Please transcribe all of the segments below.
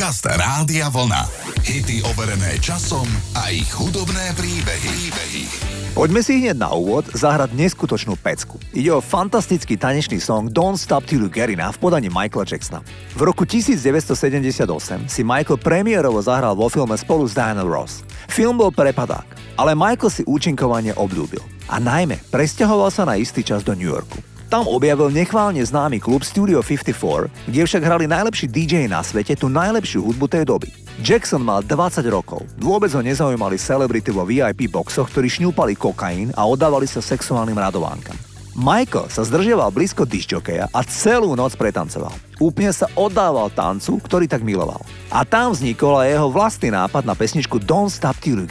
Podcast Rádia Vlna. Hity overené časom a ich hudobné príbehy. príbehy. Poďme si hneď na úvod zahrať neskutočnú pecku. Ide o fantastický tanečný song Don't Stop Till You Get v podaní Michaela Jacksona. V roku 1978 si Michael premiérovo zahral vo filme spolu s Diana Ross. Film bol prepadák, ale Michael si účinkovanie obľúbil. A najmä presťahoval sa na istý čas do New Yorku. Tam objavil nechválne známy klub Studio 54, kde však hrali najlepší DJ na svete tú najlepšiu hudbu tej doby. Jackson mal 20 rokov. Vôbec ho nezaujímali celebrity vo VIP boxoch, ktorí šňúpali kokain a oddávali sa sexuálnym radovánkam. Michael sa zdržiaval blízko disjokeja a celú noc pretancoval. Úplne sa oddával tancu, ktorý tak miloval. A tam vznikol aj jeho vlastný nápad na pesničku Don't Stop Till You.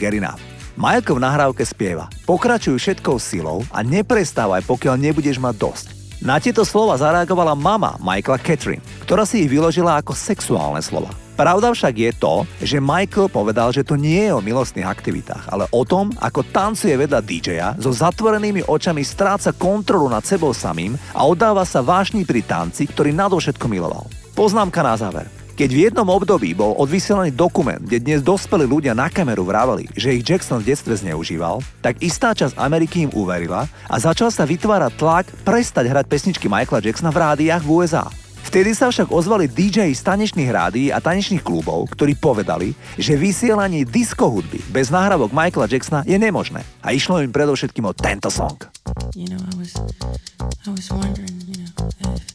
Michael v nahrávke spieva Pokračuj všetkou silou a neprestávaj, pokiaľ nebudeš mať dosť. Na tieto slova zareagovala mama Michaela Catherine, ktorá si ich vyložila ako sexuálne slova. Pravda však je to, že Michael povedal, že to nie je o milostných aktivitách, ale o tom, ako tancuje vedľa DJ-a, so zatvorenými očami stráca kontrolu nad sebou samým a oddáva sa vášni pri tanci, ktorý nadovšetko miloval. Poznámka na záver. Keď v jednom období bol odvysielaný dokument, kde dnes dospelí ľudia na kameru vraveli, že ich Jackson v detstve zneužíval, tak istá časť Ameriky im uverila a začal sa vytvárať tlak prestať hrať pesničky Michaela Jacksona v rádiách v USA. Vtedy sa však ozvali DJ z tanečných rádií a tanečných klubov, ktorí povedali, že vysielanie disco hudby bez nahrávok Michaela Jacksona je nemožné. A išlo im predovšetkým o tento song. You know, I was, I was wondering, you know, if,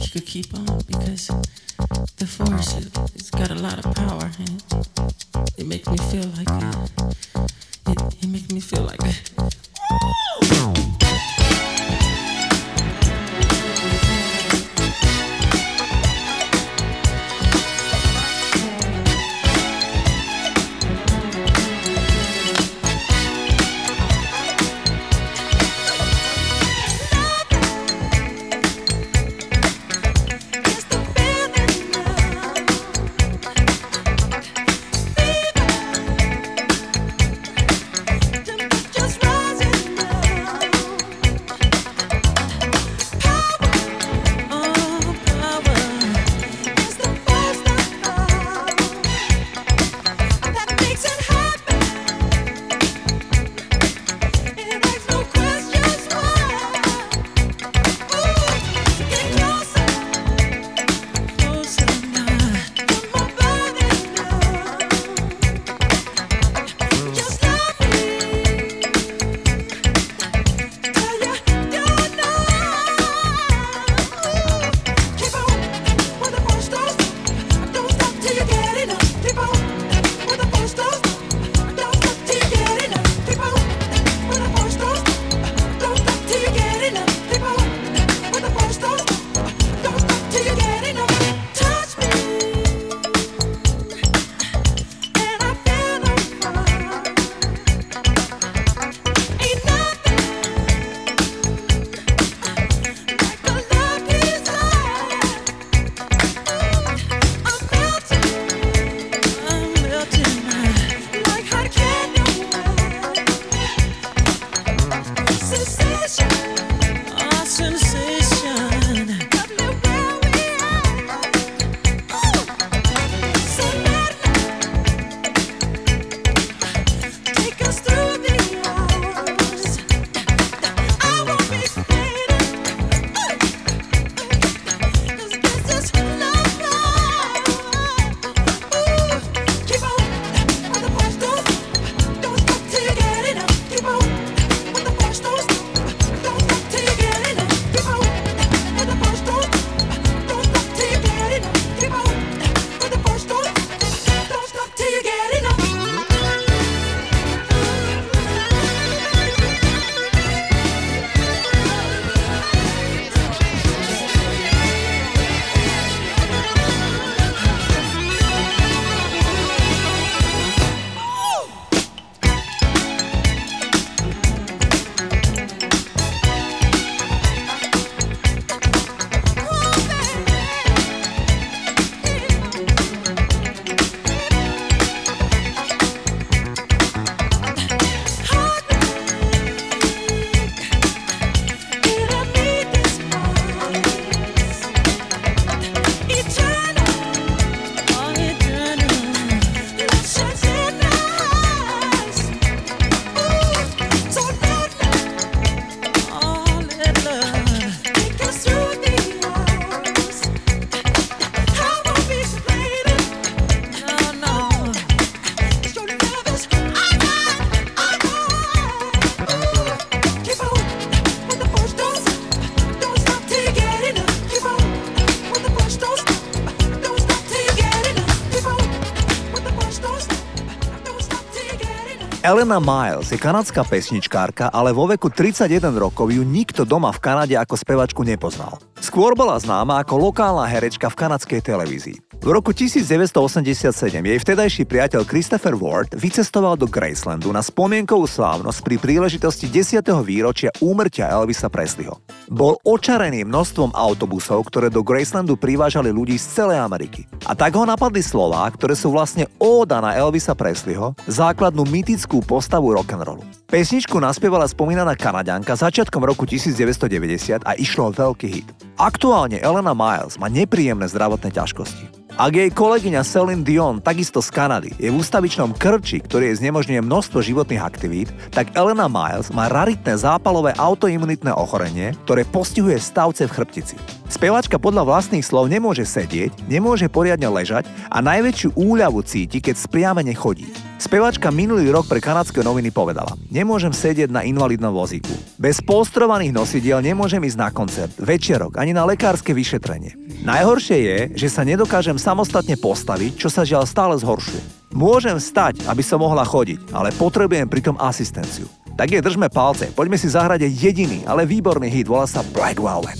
if you could keep on because the force it, has got a lot of power and it, it makes me feel like it, it makes me feel like Elena Miles je kanadská pesničkárka, ale vo veku 31 rokov ju nikto doma v Kanade ako spevačku nepoznal. Skôr bola známa ako lokálna herečka v kanadskej televízii. V roku 1987 jej vtedajší priateľ Christopher Ward vycestoval do Gracelandu na spomienkovú slávnosť pri príležitosti 10. výročia úmrtia Elvisa Presleyho. Bol očarený množstvom autobusov, ktoré do Gracelandu privážali ľudí z celej Ameriky. A tak ho napadli slová, ktoré sú vlastne óda na Elvisa Presleyho, základnú mytickú postavu rock'n'rollu. Pesničku naspievala spomínaná Kanaďanka začiatkom roku 1990 a išlo o veľký hit. Aktuálne Elena Miles má nepríjemné zdravotné ťažkosti. Ak jej kolegyňa Celine Dion, takisto z Kanady, je v ústavičnom krči, ktorý jej znemožňuje množstvo životných aktivít, tak Elena Miles má raritné zápalové autoimunitné ochorenie, ktoré postihuje stavce v chrbtici. Spevačka podľa vlastných slov nemôže sedieť, nemôže poriadne ležať a najväčšiu úľavu cíti, keď spriamene chodí. Spevačka minulý rok pre kanadské noviny povedala Nemôžem sedieť na invalidnom vozíku. Bez polstrovaných nosidiel nemôžem ísť na koncert, večerok, ani na lekárske vyšetrenie. Najhoršie je, že sa nedokážem samostatne postaviť, čo sa žiaľ stále zhoršuje. Môžem stať, aby som mohla chodiť, ale potrebujem pritom asistenciu. Tak je, držme palce, poďme si zahrať jediný, ale výborný hit, volá sa Black Velvet.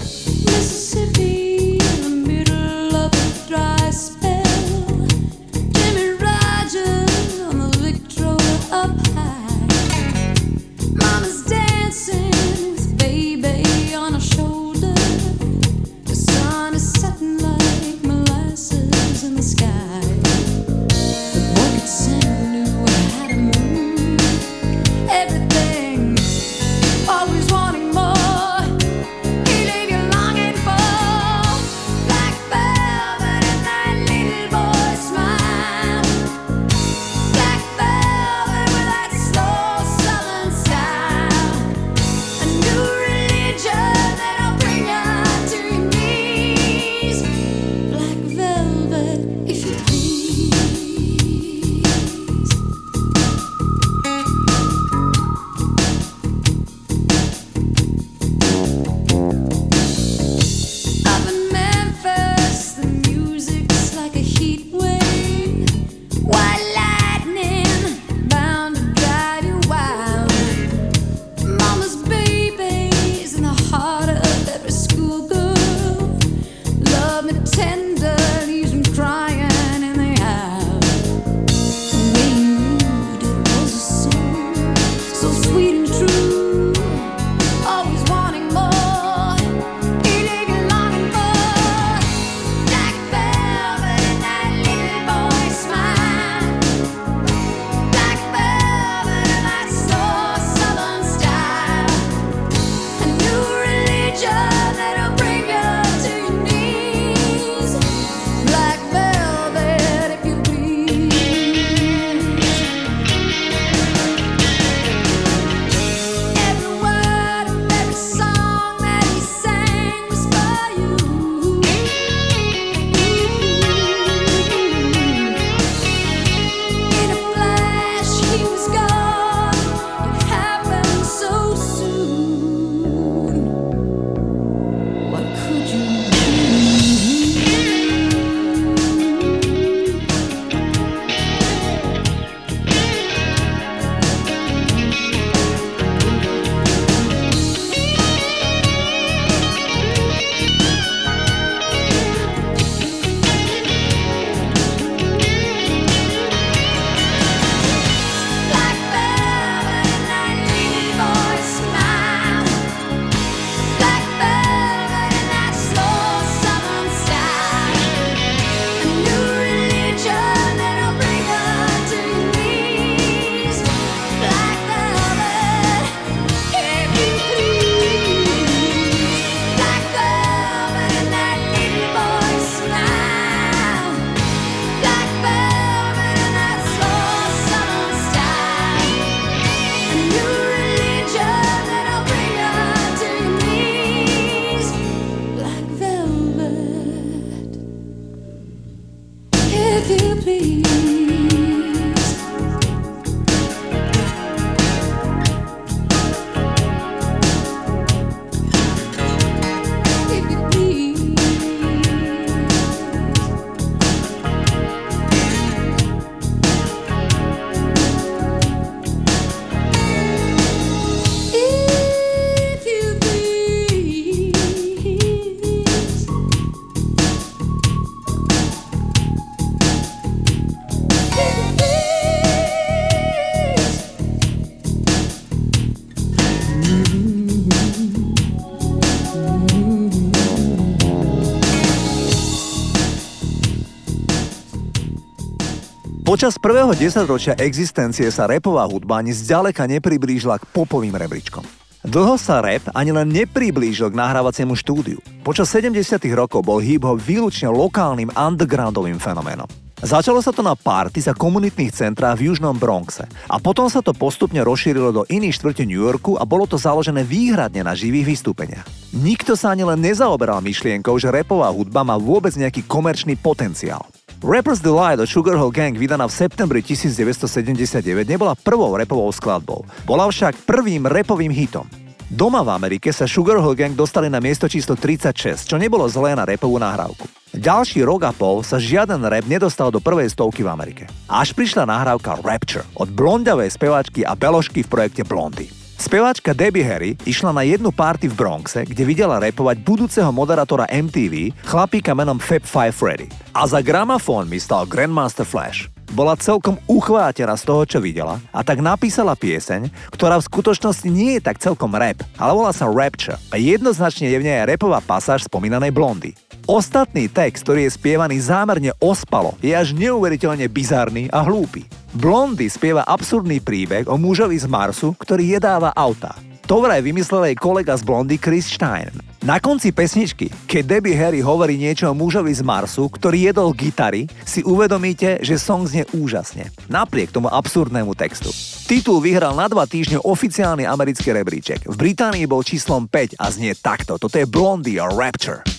Počas prvého desaťročia existencie sa repová hudba ani zďaleka nepriblížila k popovým rebríčkom. Dlho sa rap ani len nepriblížil k nahrávaciemu štúdiu. Počas 70. rokov bol hip-hop výlučne lokálnym undergroundovým fenoménom. Začalo sa to na party za komunitných centrách v južnom Bronxe a potom sa to postupne rozšírilo do iných štvrtí New Yorku a bolo to založené výhradne na živých vystúpeniach. Nikto sa ani len nezaoberal myšlienkou, že repová hudba má vôbec nejaký komerčný potenciál. Rapper's Delight od Sugarhill Gang vydaná v septembri 1979 nebola prvou repovou skladbou, bola však prvým repovým hitom. Doma v Amerike sa Sugarhill Gang dostali na miesto číslo 36, čo nebolo zlé na repovú nahrávku. Ďalší rok a pol sa žiaden rap nedostal do prvej stovky v Amerike. Až prišla nahrávka Rapture od blondiavej speváčky a beložky v projekte Blondy. Speváčka Debbie Harry išla na jednu party v Bronxe, kde videla repovať budúceho moderátora MTV, chlapíka menom Fab Five Freddy. A za gramafón mi stal Grandmaster Flash. Bola celkom uchvátená z toho, čo videla a tak napísala pieseň, ktorá v skutočnosti nie je tak celkom rap, ale volá sa Rapture a jednoznačne je v nej repová pasáž spomínanej blondy. Ostatný text, ktorý je spievaný zámerne ospalo, je až neuveriteľne bizarný a hlúpy. Blondy spieva absurdný príbeh o mužovi z Marsu, ktorý jedáva auta. To vraj vymyslel jej kolega z Blondy Chris Stein. Na konci pesničky, keď Debbie Harry hovorí niečo o mužovi z Marsu, ktorý jedol gitary, si uvedomíte, že song znie úžasne. Napriek tomu absurdnému textu. Titul vyhral na dva týždne oficiálny americký rebríček. V Británii bol číslom 5 a znie takto. Toto je Blondie a Rapture.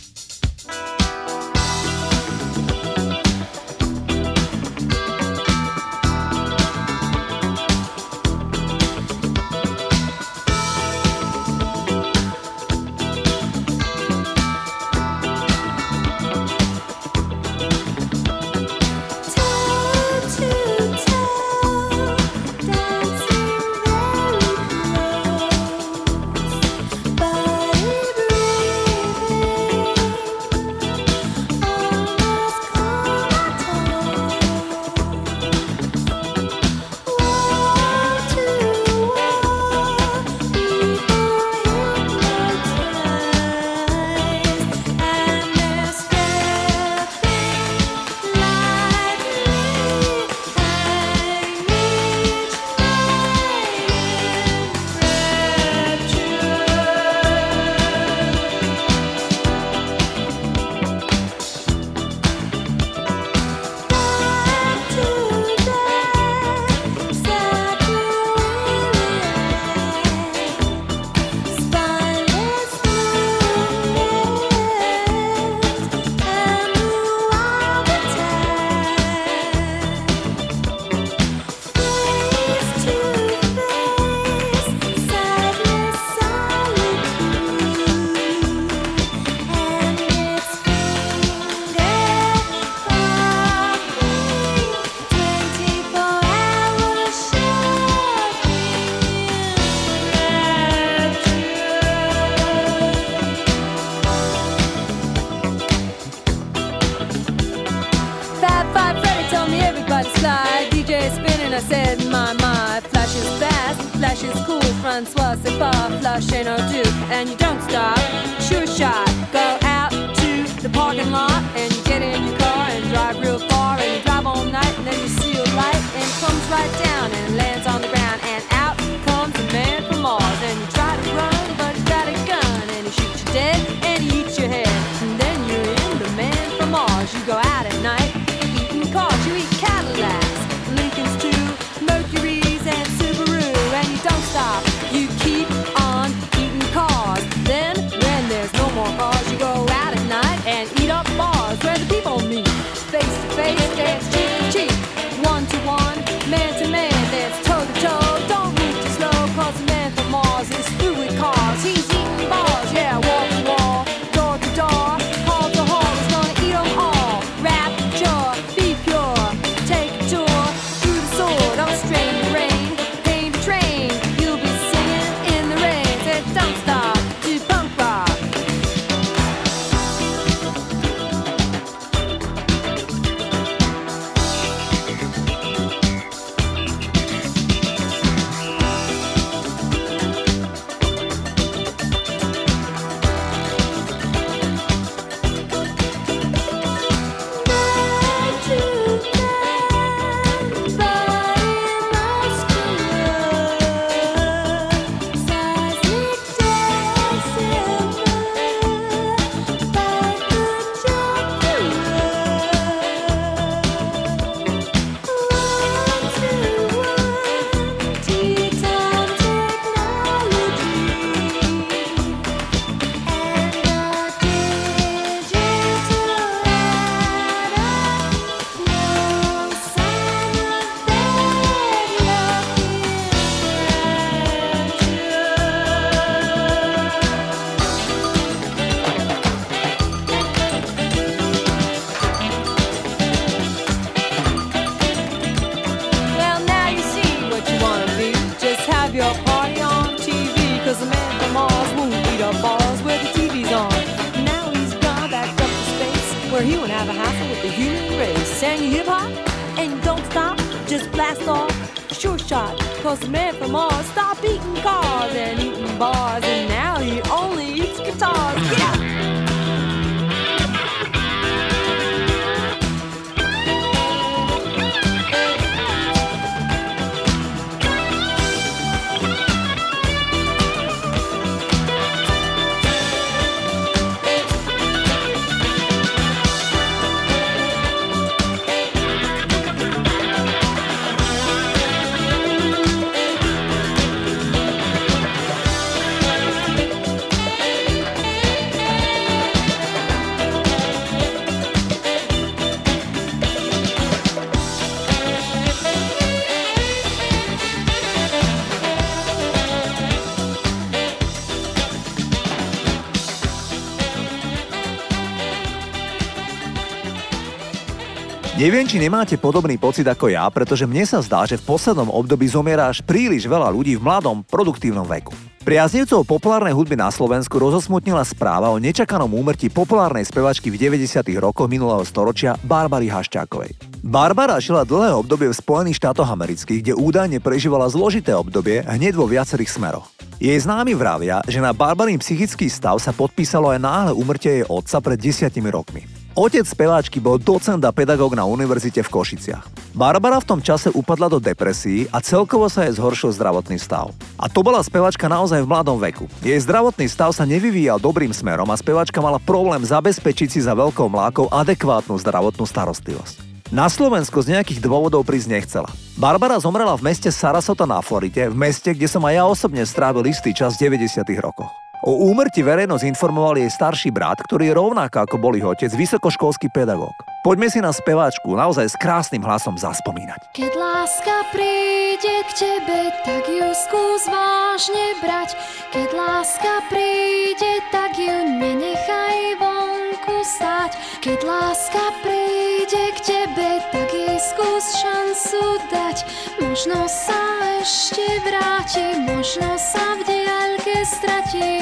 Neviem, či nemáte podobný pocit ako ja, pretože mne sa zdá, že v poslednom období zomiera až príliš veľa ľudí v mladom, produktívnom veku. Priaznivcov populárnej hudby na Slovensku rozosmutnila správa o nečakanom úmrtí populárnej spevačky v 90. rokoch minulého storočia Barbary Haščákovej. Barbara žila dlhé obdobie v Spojených štátoch amerických, kde údajne prežívala zložité obdobie hneď vo viacerých smeroch. Jej známi vravia, že na Barbarin psychický stav sa podpísalo aj náhle úmrtie jej otca pred desiatimi rokmi. Otec speváčky bol docent a pedagóg na univerzite v Košiciach. Barbara v tom čase upadla do depresí a celkovo sa jej zhoršil zdravotný stav. A to bola speváčka naozaj v mladom veku. Jej zdravotný stav sa nevyvíjal dobrým smerom a speváčka mala problém zabezpečiť si za veľkou mlákou adekvátnu zdravotnú starostlivosť. Na Slovensku z nejakých dôvodov prísť nechcela. Barbara zomrela v meste Sarasota na Floride, v meste, kde som aj ja osobne strávil istý čas v 90. rokoch. O úmrti verejnosť informoval jej starší brat, ktorý je rovnako ako bol ich otec, vysokoškolský pedagóg. Poďme si na speváčku naozaj s krásnym hlasom zaspomínať. Keď láska príde k tebe, tak ju skús vážne brať. Keď láska príde, tak ju nenechaj vonku stať. Keď láska príde k tebe, tak skús šancu dať, možno sa ešte vráti, možno sa v diaľke stratí.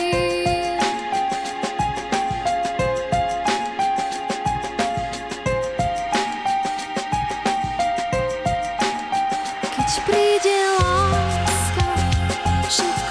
Keď príde láska, všetko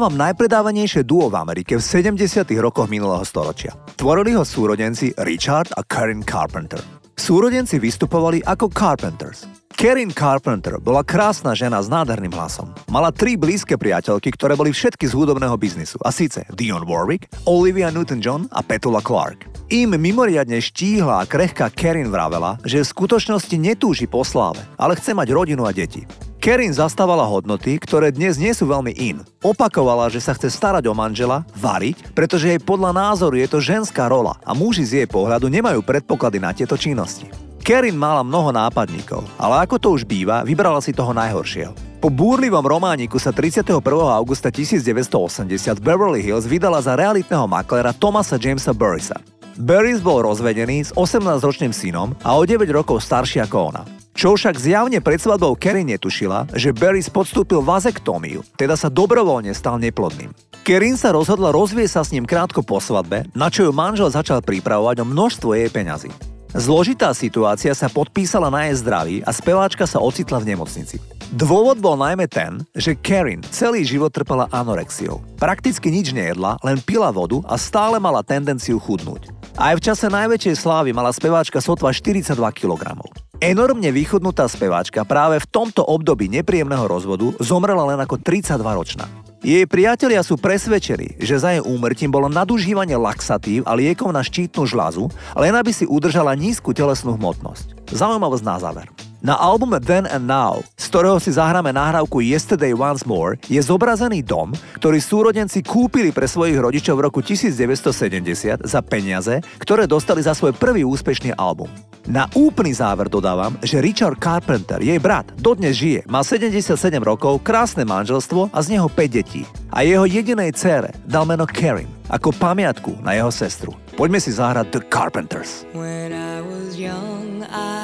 vám najpredávanejšie duo v Amerike v 70. rokoch minulého storočia. Tvorili ho súrodenci Richard a Karen Carpenter. Súrodenci vystupovali ako Carpenters. Karen Carpenter bola krásna žena s nádherným hlasom. Mala tri blízke priateľky, ktoré boli všetky z hudobného biznisu. A síce Dion Warwick, Olivia Newton-John a Petula Clark. Im mimoriadne štíhla a krehká Karen vravela, že v skutočnosti netúži po sláve, ale chce mať rodinu a deti. Karen zastávala hodnoty, ktoré dnes nie sú veľmi in. Opakovala, že sa chce starať o manžela, variť, pretože jej podľa názoru je to ženská rola a muži z jej pohľadu nemajú predpoklady na tieto činnosti. Kerin mala mnoho nápadníkov, ale ako to už býva, vybrala si toho najhoršieho. Po búrlivom romániku sa 31. augusta 1980 v Beverly Hills vydala za realitného maklera Thomasa Jamesa Burrisa. Burris bol rozvedený s 18-ročným synom a o 9 rokov starší ako ona. Čo však zjavne pred svadbou Kerry netušila, že Burris podstúpil vazektómiu, teda sa dobrovoľne stal neplodným. Kerin sa rozhodla rozvieť sa s ním krátko po svadbe, na čo ju manžel začal pripravovať o množstvo jej peňazí. Zložitá situácia sa podpísala na jej zdraví a speváčka sa ocitla v nemocnici. Dôvod bol najmä ten, že Karen celý život trpela anorexiou. Prakticky nič nejedla, len pila vodu a stále mala tendenciu chudnúť. Aj v čase najväčšej slávy mala speváčka sotva 42 kg. Enormne vychudnutá speváčka práve v tomto období nepríjemného rozvodu zomrela len ako 32 ročná. Jej priatelia sú presvedčení, že za jej úmrtím bolo nadužívanie laxatív a liekov na štítnu žľazu, len aby si udržala nízku telesnú hmotnosť. Zaujímavosť na záver. Na albume Then and Now, z ktorého si zahráme nahrávku Yesterday Once More, je zobrazený dom, ktorý súrodenci kúpili pre svojich rodičov v roku 1970 za peniaze, ktoré dostali za svoj prvý úspešný album. Na úplný záver dodávam, že Richard Carpenter, jej brat, dodnes žije, má 77 rokov, krásne manželstvo a z neho 5 detí. A jeho jedinej cére dal meno Karen, ako pamiatku na jeho sestru. Poďme si zahrať The Carpenters. When I was young, I'd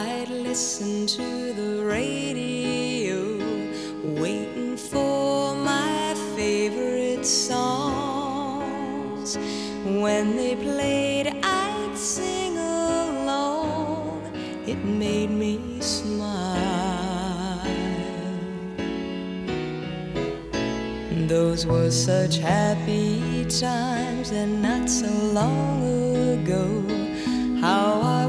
listen to the radio, waiting for my favorite songs. When they played, I'd sing along. It made me smile. Those were such happy times and not so long ago. How I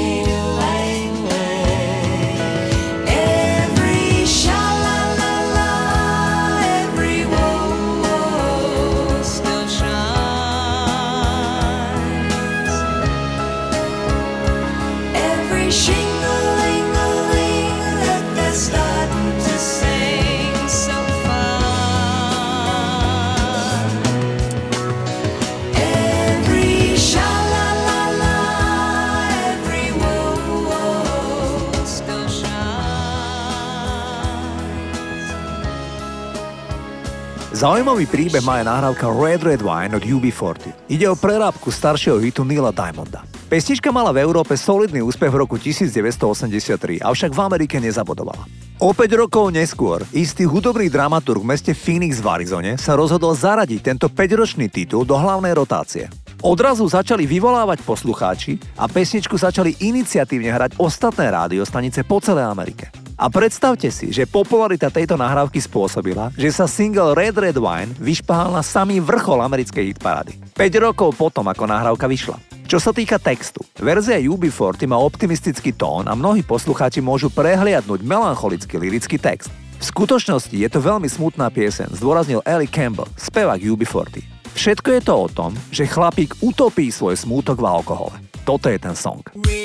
Zaujímavý príbeh má aj nahrávka Red Red Wine od UB40. Ide o prerábku staršieho hitu Nila Diamonda. Pesnička mala v Európe solidný úspech v roku 1983, avšak v Amerike nezabodovala. O 5 rokov neskôr istý hudobný dramaturg v meste Phoenix v Arizone sa rozhodol zaradiť tento 5-ročný titul do hlavnej rotácie. Odrazu začali vyvolávať poslucháči a pesničku začali iniciatívne hrať ostatné rádiostanice po celej Amerike. A predstavte si, že popularita tejto nahrávky spôsobila, že sa single Red Red Wine vyšpahal na samý vrchol americkej hitparády. 5 rokov potom, ako nahrávka vyšla. Čo sa týka textu, verzia UB40 má optimistický tón a mnohí poslucháči môžu prehliadnúť melancholický lirický text. V skutočnosti je to veľmi smutná piesen, zdôraznil Ellie Campbell, spevák UB40. Všetko je to o tom, že chlapík utopí svoj smútok v alkohole. Toto je ten song. Goes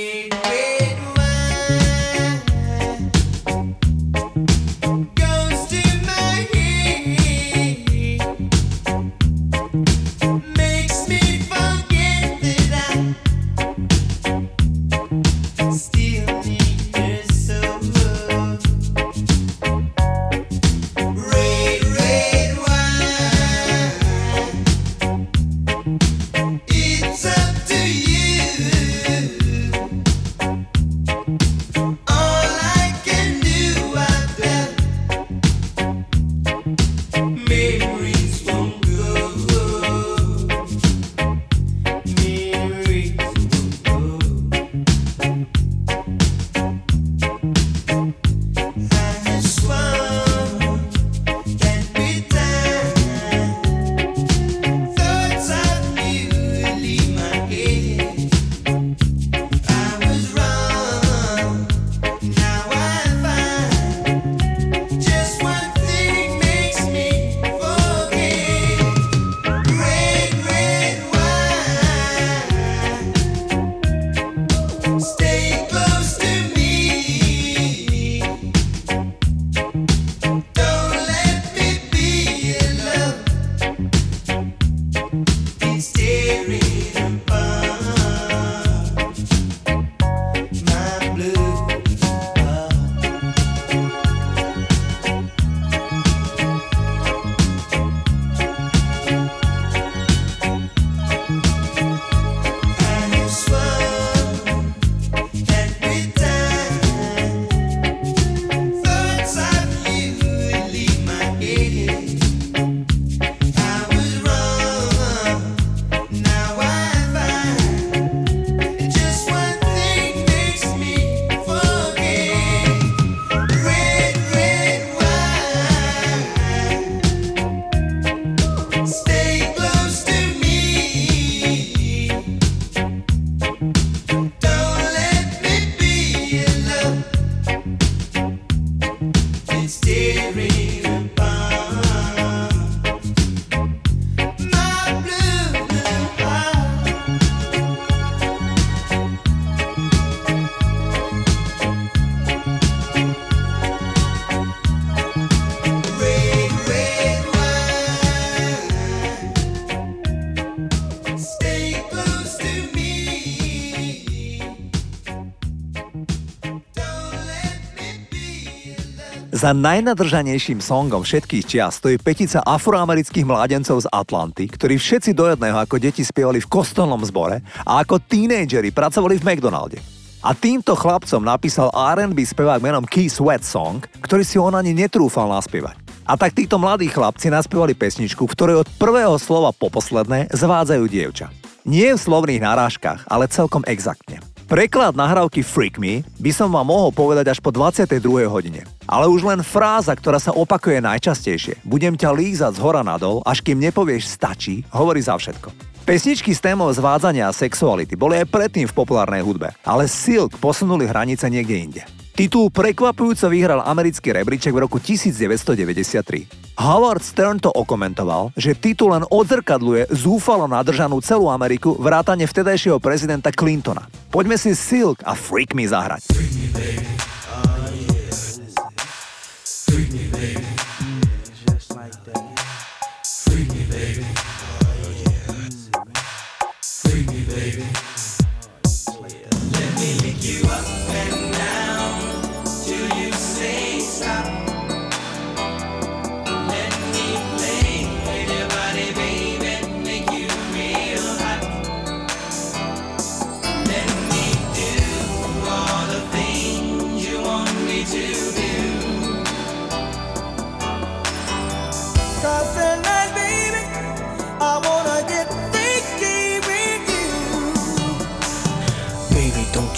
Za najnadržanejším songom všetkých čias stojí petica afroamerických mládencov z Atlanty, ktorí všetci do jedného ako deti spievali v kostolnom zbore a ako tínejdžeri pracovali v McDonalde. A týmto chlapcom napísal R&B spevák menom Key Sweat Song, ktorý si on ani netrúfal naspievať. A tak títo mladí chlapci naspievali pesničku, v ktorej od prvého slova po posledné zvádzajú dievča. Nie v slovných narážkach, ale celkom exaktne. Preklad nahrávky Freak Me by som vám mohol povedať až po 22. hodine. Ale už len fráza, ktorá sa opakuje najčastejšie, budem ťa lízať z hora nadol, až kým nepovieš stačí, hovorí za všetko. Pesničky s témou zvádzania a sexuality boli aj predtým v populárnej hudbe, ale Silk posunuli hranice niekde inde. Titul prekvapujúco vyhral americký rebríček v roku 1993. Howard Stern to okomentoval, že titul len odzrkadluje zúfalo nadržanú celú Ameriku vrátane vtedajšieho prezidenta Clintona. Poďme si Silk a Freak Me zahrať. Freak me, baby.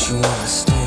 you wanna stay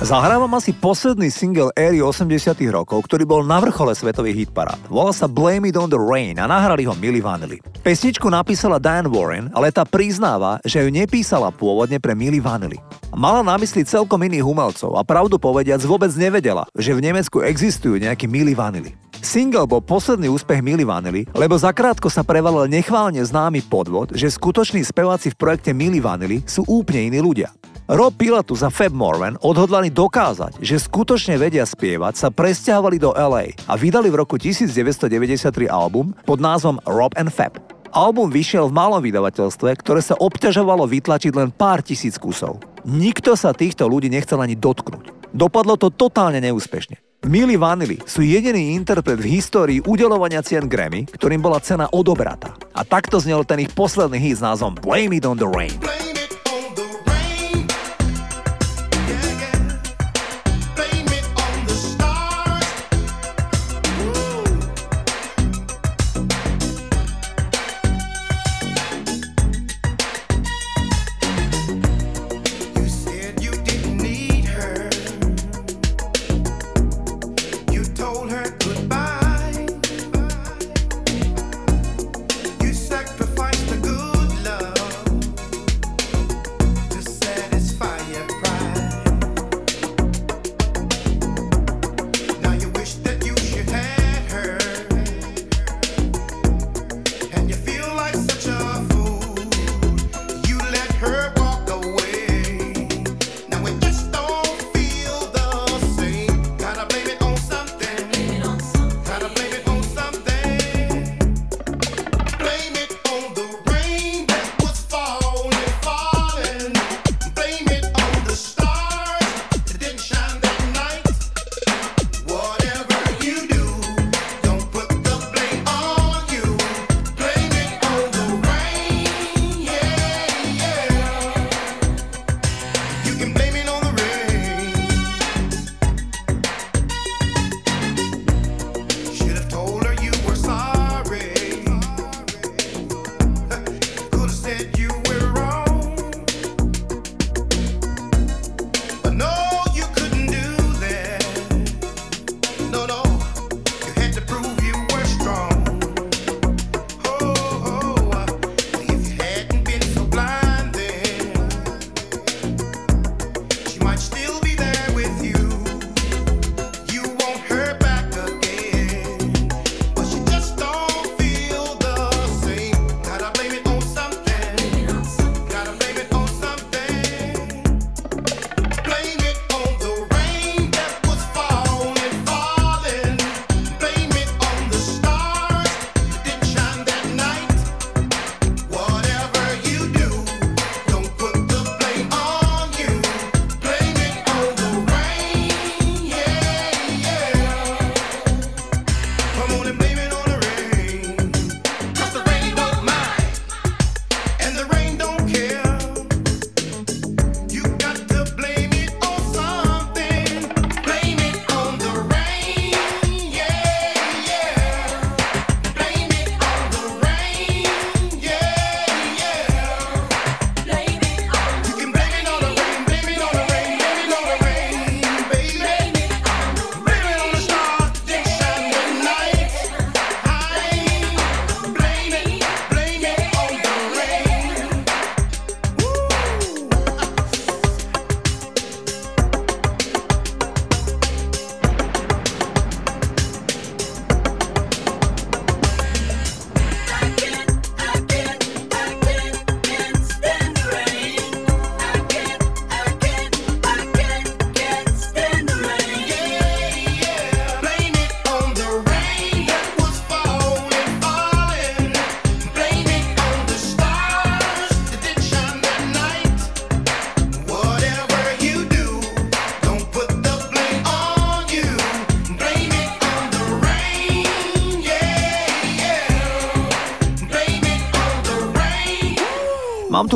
Zahrávam asi posledný single éry 80 rokov, ktorý bol na vrchole svetových hitparád. Volal sa Blame It On The Rain a nahrali ho Milli Vanilli. Pesničku napísala Diane Warren, ale tá priznáva, že ju nepísala pôvodne pre Milli Vanilli. Mala na mysli celkom iných umelcov a pravdu povediac vôbec nevedela, že v Nemecku existujú nejakí Milli Vanilli. Single bol posledný úspech Milli Vanilli, lebo zakrátko sa prevalil nechválne známy podvod, že skutoční speváci v projekte Milli Vanilli sú úplne iní ľudia. Rob Pilatus a Fab Morvan odhodlali dokázať, že skutočne vedia spievať, sa presťahovali do LA a vydali v roku 1993 album pod názvom Rob and Fab. Album vyšiel v malom vydavateľstve, ktoré sa obťažovalo vytlačiť len pár tisíc kusov. Nikto sa týchto ľudí nechcel ani dotknúť. Dopadlo to totálne neúspešne. Milli Vanilli sú jediný interpret v histórii udelovania cien Grammy, ktorým bola cena odobratá. A takto znel ten ich posledný hit s názvom Blame It On The Rain. Blame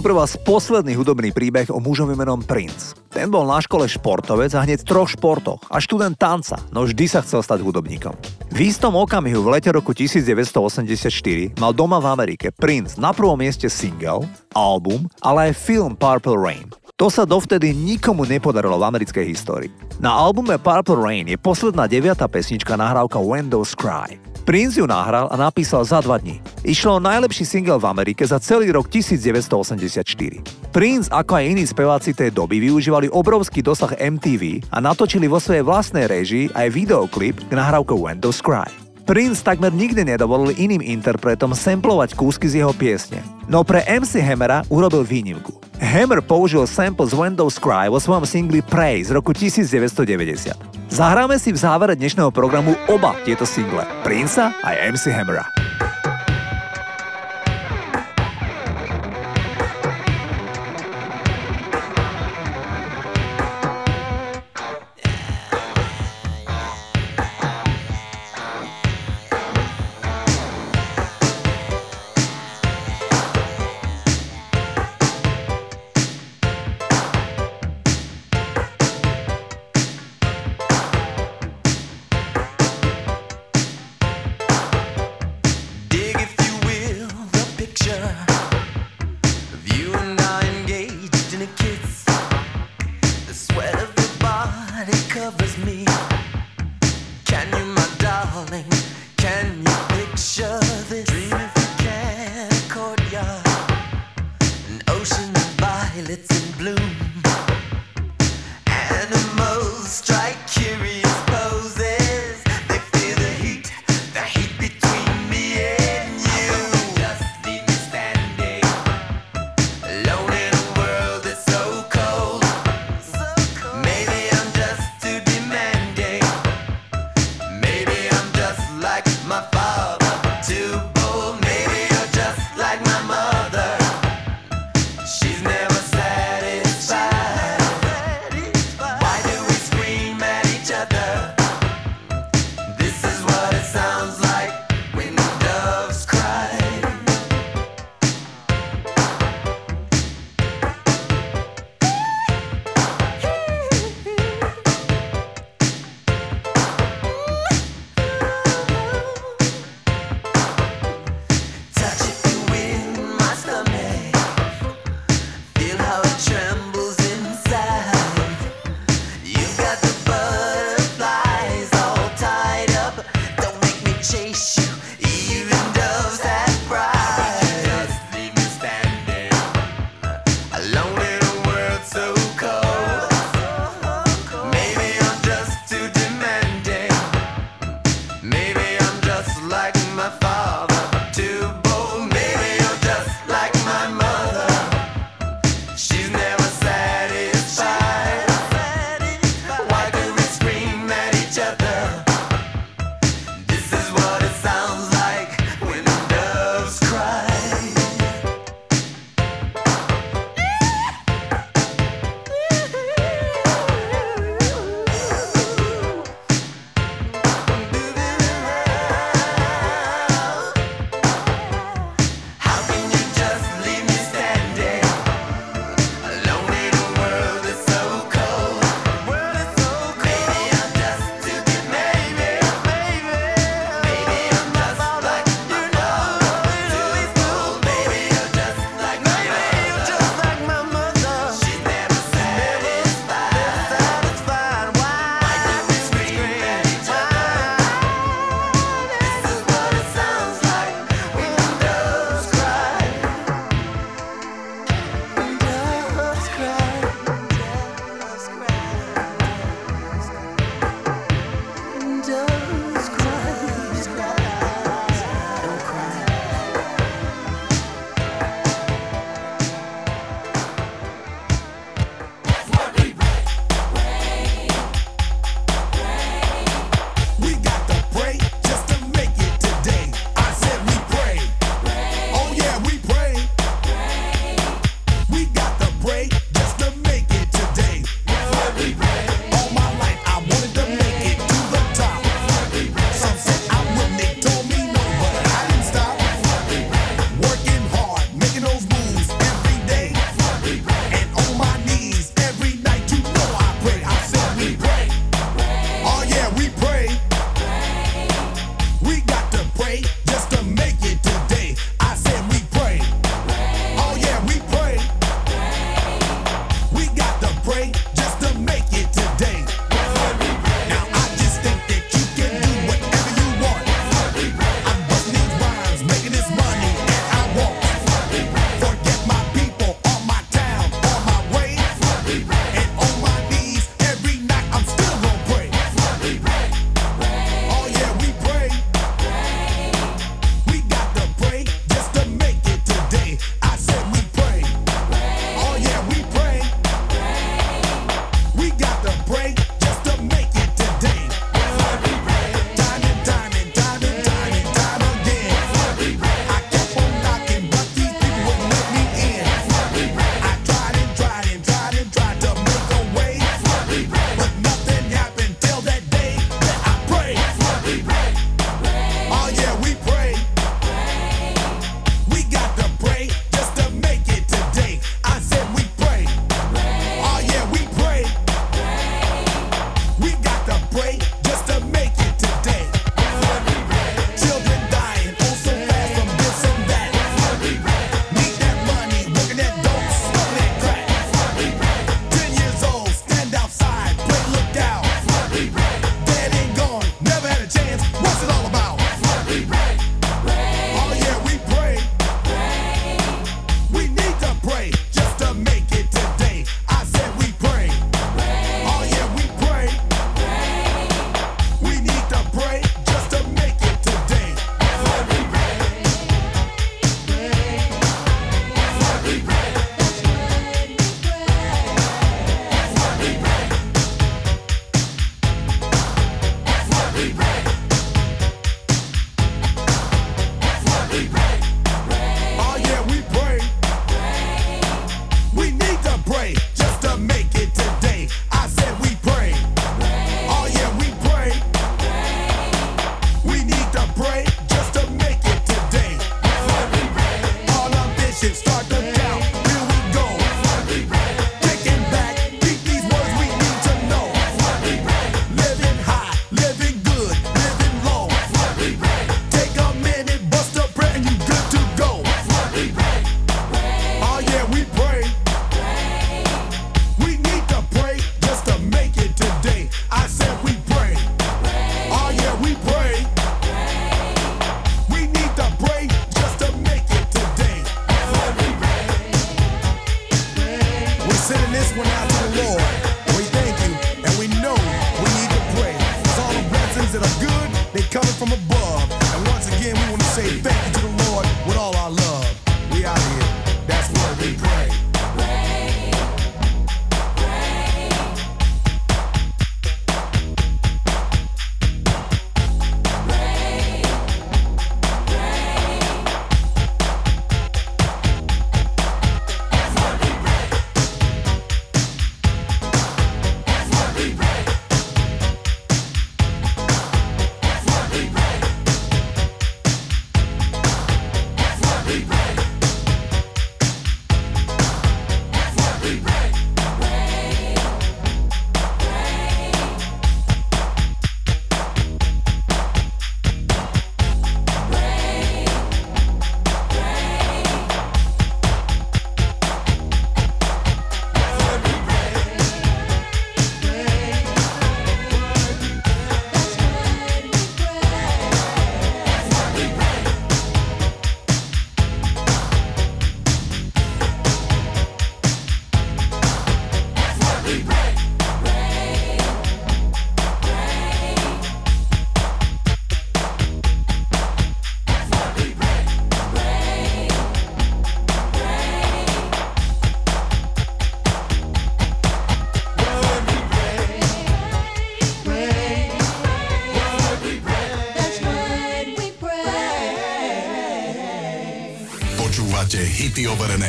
pre vás posledný hudobný príbeh o mužovi menom Prince. Ten bol na škole športovec a hneď v troch športoch a študent tanca, no vždy sa chcel stať hudobníkom. V istom okamihu v lete roku 1984 mal doma v Amerike Prince na prvom mieste single, album, ale aj film Purple Rain. To sa dovtedy nikomu nepodarilo v americkej histórii. Na albume Purple Rain je posledná deviatá pesnička nahrávka Windows Cry. Prince ju nahral a napísal za dva dní. Išlo o najlepší single v Amerike za celý rok 1984. Prince, ako aj iní speváci tej doby, využívali obrovský dosah MTV a natočili vo svojej vlastnej režii aj videoklip k nahrávke Windows Cry. Prince takmer nikdy nedovolil iným interpretom samplovať kúsky z jeho piesne. No pre MC Hammera urobil výnimku. Hammer použil sample z Windows Cry vo svojom singli Prey z roku 1990. Zahráme si v závere dnešného programu oba tieto single, Princa aj MC Hammera.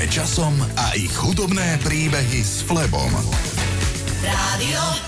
časom a ich hudobné príbehy s Flebom. Rádio